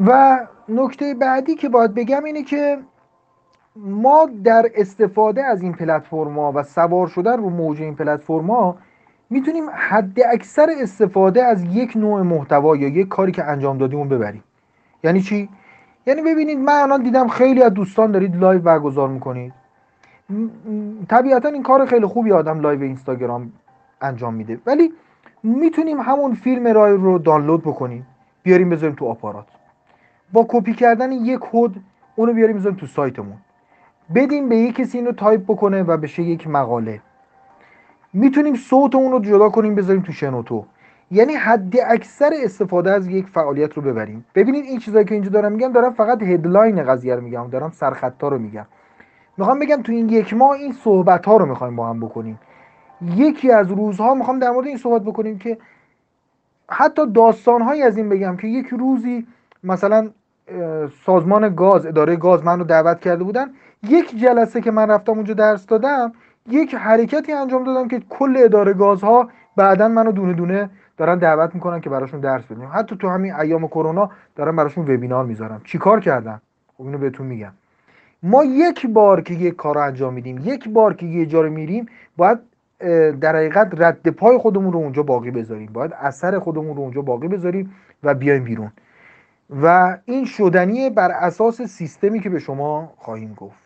و نکته بعدی که باید بگم اینه که ما در استفاده از این پلتفرما و سوار شدن رو موج این پلتفرما می‌تونیم حد اکثر استفاده از یک نوع محتوا یا یک کاری که انجام دادیم رو ببریم. یعنی چی؟ یعنی ببینید من الان دیدم خیلی از دوستان دارید لایو برگزار می‌کنید. طبیعتا این کار خیلی خوبی آدم لایو اینستاگرام انجام میده. ولی می‌تونیم همون فیلم لایو رو دانلود بکنیم. بیاریم بذاریم تو آپارات. با کپی کردن یک کد اونو بیاریم بذاریم تو سایتمون. بدیم به یک کسی اینو تایپ بکنه و بشه یک مقاله. می‌تونیم صوت اون رو جدا کنیم بذاریم تو شنوتو یعنی حد اکثر استفاده از یک فعالیت رو ببریم. ببینید این چیزایی که اینجا دارم میگم دارم فقط headline قضیه رو میگم دارم سرخطا رو میگم. می‌خوام بگم تو این یک ماه این صحبت ها رو می‌خوایم با هم بکنیم. یکی از روزها می‌خوام در مورد این صحبت بکنیم که حتی داستان از این بگم که یک روزی مثلا سازمان گاز اداره گاز من رو دعوت کرده بودن. یک جلسه که من رفتم اونجا درس دادم یک حرکتی انجام دادم که کل اداره گازها بعدا منو دونه دونه دارن دعوت می‌کنن که براشون درس بدیم. حتی تو همین ایام کرونا دارن براشون وبینار می‌ذارم چیکار کردم خب اینو بهتون میگم. ما یک بار که یک کار انجام میدیم یک بار که یه جا رو میریم باید در حقیقت رد پای خودمون رو اونجا باقی بذاریم. باید اثر خودمون رو اونجا باقی بذاریم و بیایم بیرون. و این شدنیه بر اساس سیستمی که به شما خواهیم گفت.